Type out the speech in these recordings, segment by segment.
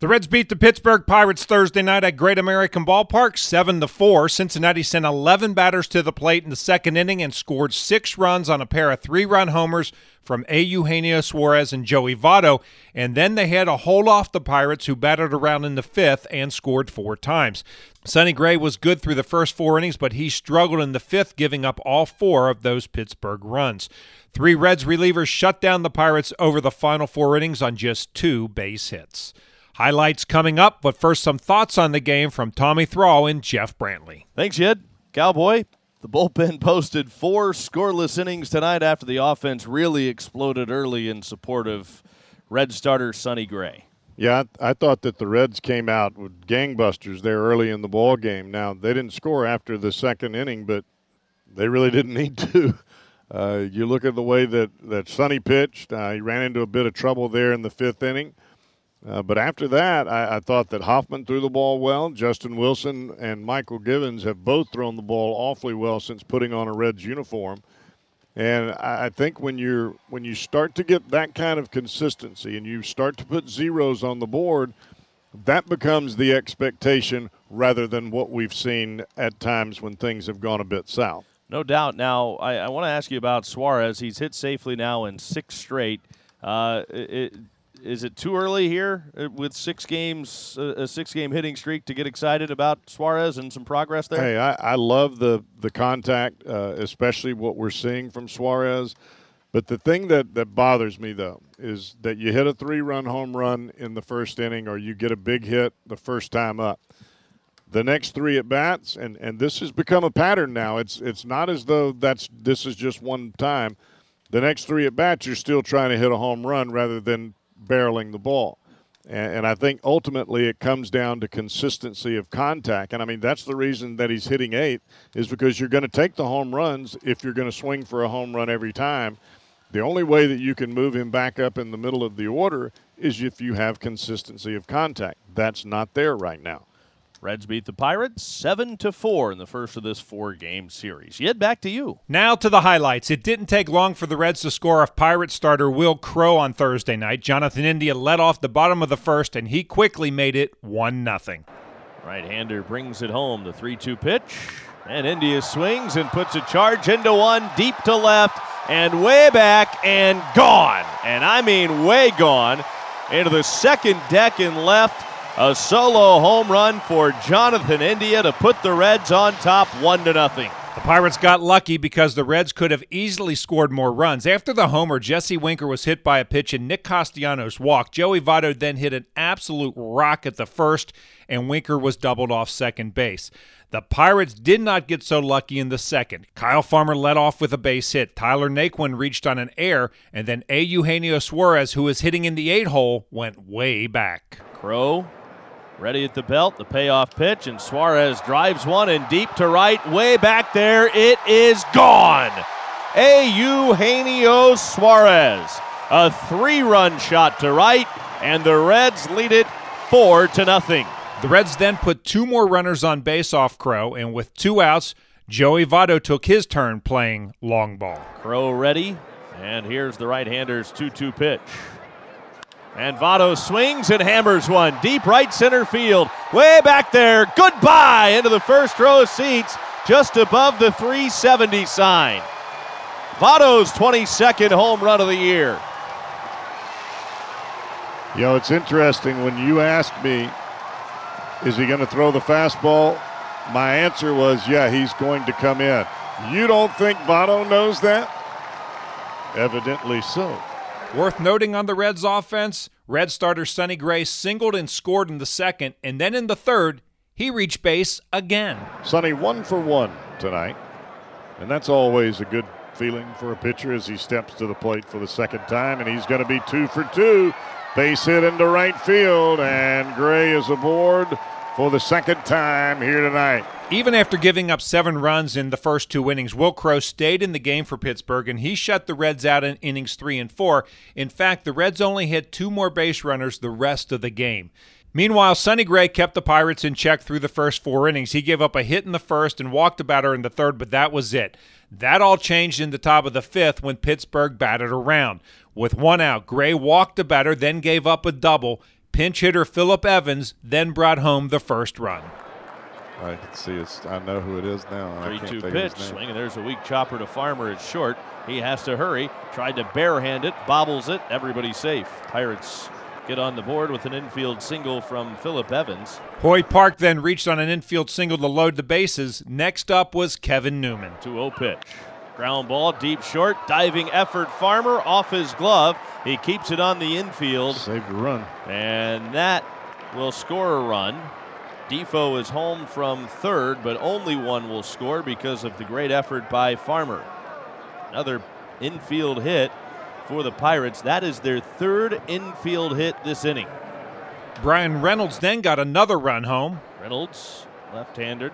The Reds beat the Pittsburgh Pirates Thursday night at Great American Ballpark 7 to 4. Cincinnati sent 11 batters to the plate in the second inning and scored 6 runs on a pair of 3-run homers from A. Eugenio Suarez and Joey Votto, and then they had a hold off the Pirates who batted around in the 5th and scored 4 times. Sonny Gray was good through the first 4 innings, but he struggled in the 5th giving up all 4 of those Pittsburgh runs. Three Reds relievers shut down the Pirates over the final 4 innings on just 2 base hits. Highlights coming up, but first, some thoughts on the game from Tommy Thrall and Jeff Brantley. Thanks, Jed. Cowboy, the bullpen posted four scoreless innings tonight after the offense really exploded early in support of Red starter Sonny Gray. Yeah, I, I thought that the Reds came out with gangbusters there early in the ball game. Now they didn't score after the second inning, but they really didn't need to. Uh, you look at the way that that Sonny pitched; uh, he ran into a bit of trouble there in the fifth inning. Uh, but after that, I, I, thought that Hoffman threw the ball well. Justin Wilson and Mychal Givens have both thrown the ball awfully well since putting on a Reds uniform. And I, I think when you're when you start to get that kind of consistency and you start to put zeros on the board, that becomes the expectation rather than what we've seen at times when things have gone a bit south. No doubt. Now, I, I want to ask you about Suarez. He's hit safely now in six straight. Uh, it, is it too early here uh, with six games, a six game hitting streak to get excited about Suarez and some progress there? Hey, I, I love the the contact, uh, especially what we're seeing from Suarez. But the thing that, that bothers me though is that you hit a three run home run in the first inning, or you get a big hit the first time up. The next three at bats, and, and this has become a pattern now. It's it's not as though that's this is just one time. The next three at bats, you're still trying to hit a home run rather than barreling the ball. And, and I think ultimately it comes down to consistency of contact. And I mean, that's the reason that he's hitting eight, is because you're going to take the home runs if you're going to swing for a home run every time. The only way that you can move him back up in the middle of the order is if you have consistency of contact. That's not there right now. Reds beat the Pirates 7 to 4 in the first of this four-game series. Yet back to you. Now to the highlights. It didn't take long for the Reds to score off Pirate starter Wil Crowe on Thursday night. Jonathan India led off the bottom of the first and he quickly made it 1 nothing. Right-hander brings it home. The 3-2 pitch. And India swings and puts a charge into one deep to left and way back and gone. And I mean way gone into the second deck and left a solo home run for Jonathan India to put the Reds on top one to nothing. The Pirates got lucky because the Reds could have easily scored more runs. After the homer, Jesse Winker was hit by a pitch and Nick Castellanos walked. Joey Votto then hit an absolute rock at the first, and Winker was doubled off second base. The Pirates did not get so lucky in the second. Kyle Farmer led off with a base hit. Tyler Naquin reached on an air, and then A. Eugenio Suarez, who was hitting in the eight hole, went way back. Crowe Ready at the belt, the payoff pitch, and Suarez drives one and deep to right, way back there. It is gone. A. Eugenio Suarez, a three-run shot to right, and the Reds lead it four to nothing. The Reds then put two more runners on base off Crowe, and with two outs, Joey Votto took his turn playing long ball. Crowe ready, and here's the right-hander's 2-2 pitch. And Votto swings and hammers one deep right center field. Way back there. Goodbye into the first row of seats just above the 370 sign. Votto's 22nd home run of the year. You know, it's interesting when you asked me, is he going to throw the fastball? My answer was, yeah, he's going to come in. You don't think Votto knows that? Evidently so. Worth noting on the Reds offense, Red starter Sonny Gray singled and scored in the second, and then in the third, he reached base again. Sonny one for one tonight, and that's always a good feeling for a pitcher as he steps to the plate for the second time, and he's going to be two for two. Base hit into right field, and Gray is aboard for the second time here tonight. Even after giving up seven runs in the first two innings, Wil Crowe stayed in the game for Pittsburgh and he shut the Reds out in innings three and four. In fact, the Reds only hit two more base runners the rest of the game. Meanwhile, Sonny Gray kept the Pirates in check through the first four innings. He gave up a hit in the first and walked a batter in the third, but that was it. That all changed in the top of the fifth when Pittsburgh batted around. With one out, Gray walked a batter, then gave up a double. Pinch hitter Phillip Evans then brought home the first run. I can see it. I know who it is now. 3 2 pitch. Swing, and there's a weak chopper to Farmer. It's short. He has to hurry. Tried to barehand it, bobbles it. Everybody's safe. Pirates get on the board with an infield single from Phillip Evans. Hoy Park then reached on an infield single to load the bases. Next up was Kevin Newman. 2 0 pitch. Ground ball, deep short, diving effort. Farmer off his glove. He keeps it on the infield. Saved a run. And that will score a run. Difo is home from third, but only one will score because of the great effort by Farmer. Another infield hit for the Pirates. That is their third infield hit this inning. Bryan Reynolds then got another run home. Reynolds, left handed.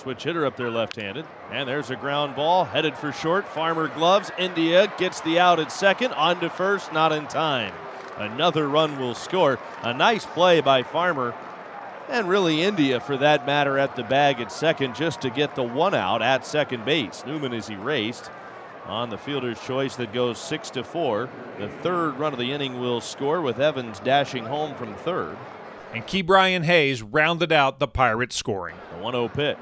Switch hitter up there left handed. And there's a ground ball headed for short. Farmer gloves. India gets the out at second. On to first, not in time. Another run will score. A nice play by Farmer. And really, India, for that matter, at the bag at second just to get the one out at second base. Newman is erased on the fielder's choice that goes six to four. The third run of the inning will score with Evans dashing home from third. And Ke'Bryan Hayes rounded out the Pirates scoring. The 1 0 pitch.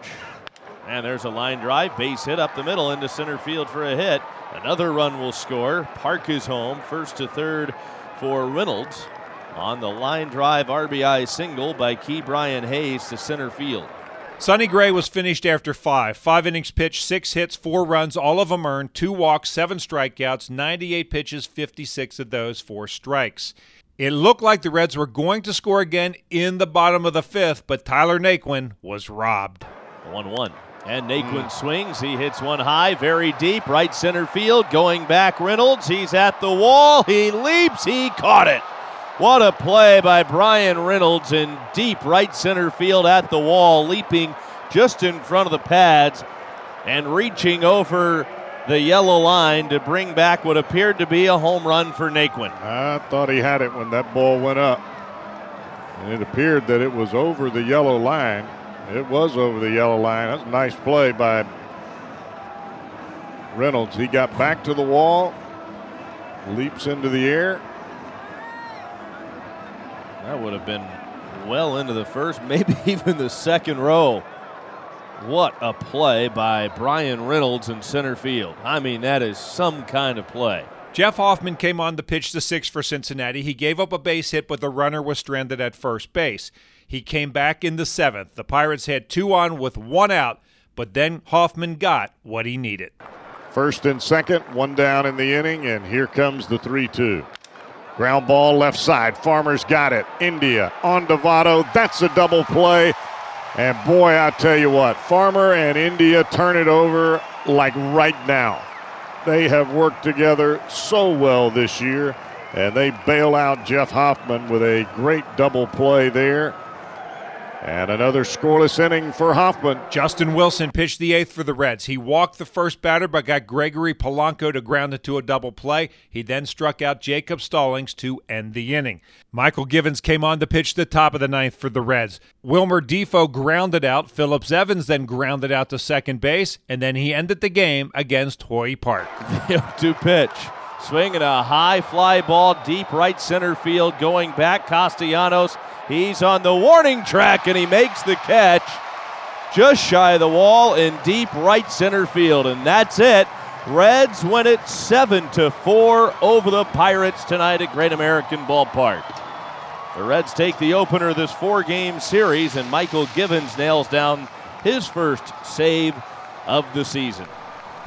And there's a line drive, base hit up the middle into center field for a hit. Another run will score. Park is home, first to third for Reynolds on the line drive RBI single by Ke'Bryan Hayes to center field. Sonny Gray was finished after five. Five innings pitched, six hits, four runs, all of them earned, two walks, seven strikeouts, 98 pitches, 56 of those, four strikes. It looked like the Reds were going to score again in the bottom of the fifth, but Tyler Naquin was robbed. 1 1. And Naquin mm. swings. He hits one high, very deep, right center field. Going back, Reynolds. He's at the wall. He leaps. He caught it. What a play by Bryan Reynolds in deep right center field at the wall, leaping just in front of the pads and reaching over the yellow line to bring back what appeared to be a home run for Naquin. I thought he had it when that ball went up. And it appeared that it was over the yellow line. It was over the yellow line. That's a nice play by Reynolds. He got back to the wall, leaps into the air. That would have been well into the first, maybe even the second row. What a play by Bryan Reynolds in center field. I mean, that is some kind of play. Jeff Hoffman came on to pitch the sixth for Cincinnati. He gave up a base hit, but the runner was stranded at first base. He came back in the seventh. The Pirates had two on with one out, but then Hoffman got what he needed. First and second, one down in the inning, and here comes the 3 2. Ground ball left side. Farmer's got it. India on to Votto. That's a double play. And boy, I tell you what, Farmer and India turn it over like right now. They have worked together so well this year, and they bail out Jeff Hoffman with a great double play there. And another scoreless inning for Hoffman. Justin Wilson pitched the eighth for the Reds. He walked the first batter but got Gregory Polanco to ground it to a double play. He then struck out Jacob Stallings to end the inning. Mychal Givens came on to pitch the top of the ninth for the Reds. Wilmer Difo grounded out. Phillips Evans then grounded out to second base, and then he ended the game against Hoy Park. to pitch. Swinging a high fly ball deep right center field going back. Castellanos He's on the warning track and he makes the catch just shy of the wall in deep right center field. And that's it. Reds win it 7 to 4 over the Pirates tonight at Great American Ballpark. The Reds take the opener of this four game series, and Mychal Givens nails down his first save of the season.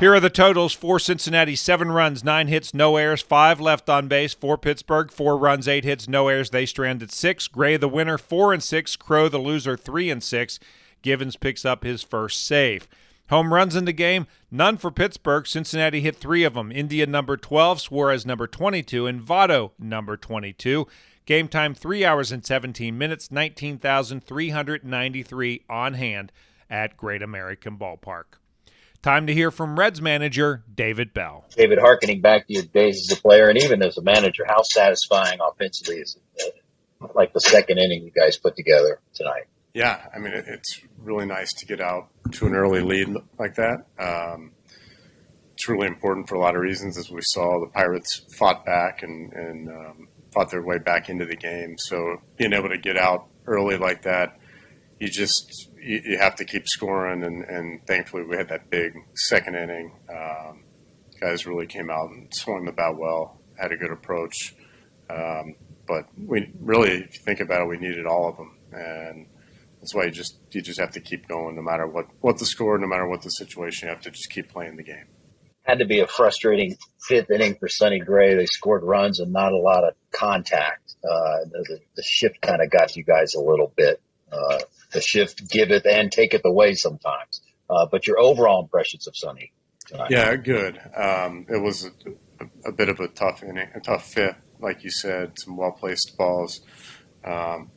Here are the totals for Cincinnati seven runs, nine hits, no errors, five left on base. For Pittsburgh, four runs, eight hits, no errors. They stranded six. Gray, the winner, four and six. Crowe, the loser, three and six. Givens picks up his first save. Home runs in the game, none for Pittsburgh. Cincinnati hit three of them. India number 12, Suarez number 22, and Votto number 22. Game time three hours and 17 minutes, 19,393 on hand at Great American Ballpark. Time to hear from Reds manager David Bell. David, harkening back to your days as a player and even as a manager, how satisfying offensively is it? Like the second inning you guys put together tonight. Yeah, I mean, it's really nice to get out to an early lead like that. Um, it's really important for a lot of reasons. As we saw, the Pirates fought back and, and um, fought their way back into the game. So being able to get out early like that, you just you, you have to keep scoring. And, and, thankfully, we had that big second inning. Um, guys really came out and swung the bat well, had a good approach. Um, but we really, if you think about it, we needed all of them, and that's why you just you just have to keep going no matter what what the score, no matter what the situation. You have to just keep playing the game. Had to be a frustrating fifth inning for Sonny Gray. They scored runs and not a lot of contact. Uh, the, the, shift kind of got you guys a little bit. Uh, the shift giveth and taketh away sometimes. Uh, but your overall impressions of Sonny? Tonight. Yeah, good. Um, it was a, a, bit of a tough inning, a tough fifth, like you said, some well placed balls. Um,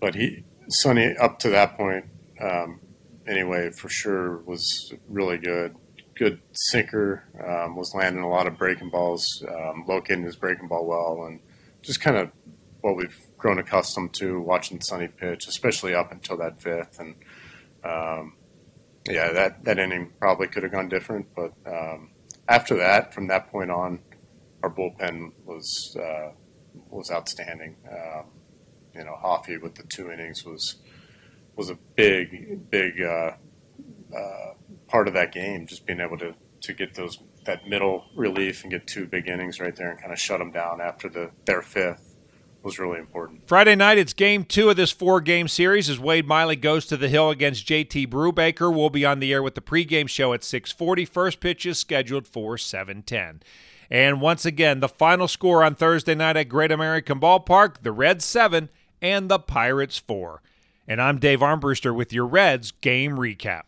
but he Sonny up to that point, um, anyway, for sure was really good. Good sinker, um, was landing a lot of breaking balls, um, locating his breaking ball well, and just kind of what we've grown accustomed to watching Sonny pitch, especially up until that fifth. And um, yeah, that, that inning probably could have gone different, but um, after that, from that point on, our bullpen was uh, was outstanding. Um, you know, Hoffy with the two innings was was a big, big uh, uh, part of that game. Just being able to to get those that middle relief and get two big innings right there and kind of shut them down after the their fifth was really important. Friday night, it's game two of this four game series as Wade Miley goes to the hill against JT Brubaker. We'll be on the air with the pregame show at 640. First pitch is scheduled for 710. And once again, the final score on Thursday night at Great American Ballpark, the Reds 7 and the Pirates 4. And I'm Dave Armbruster with your Reds game recap.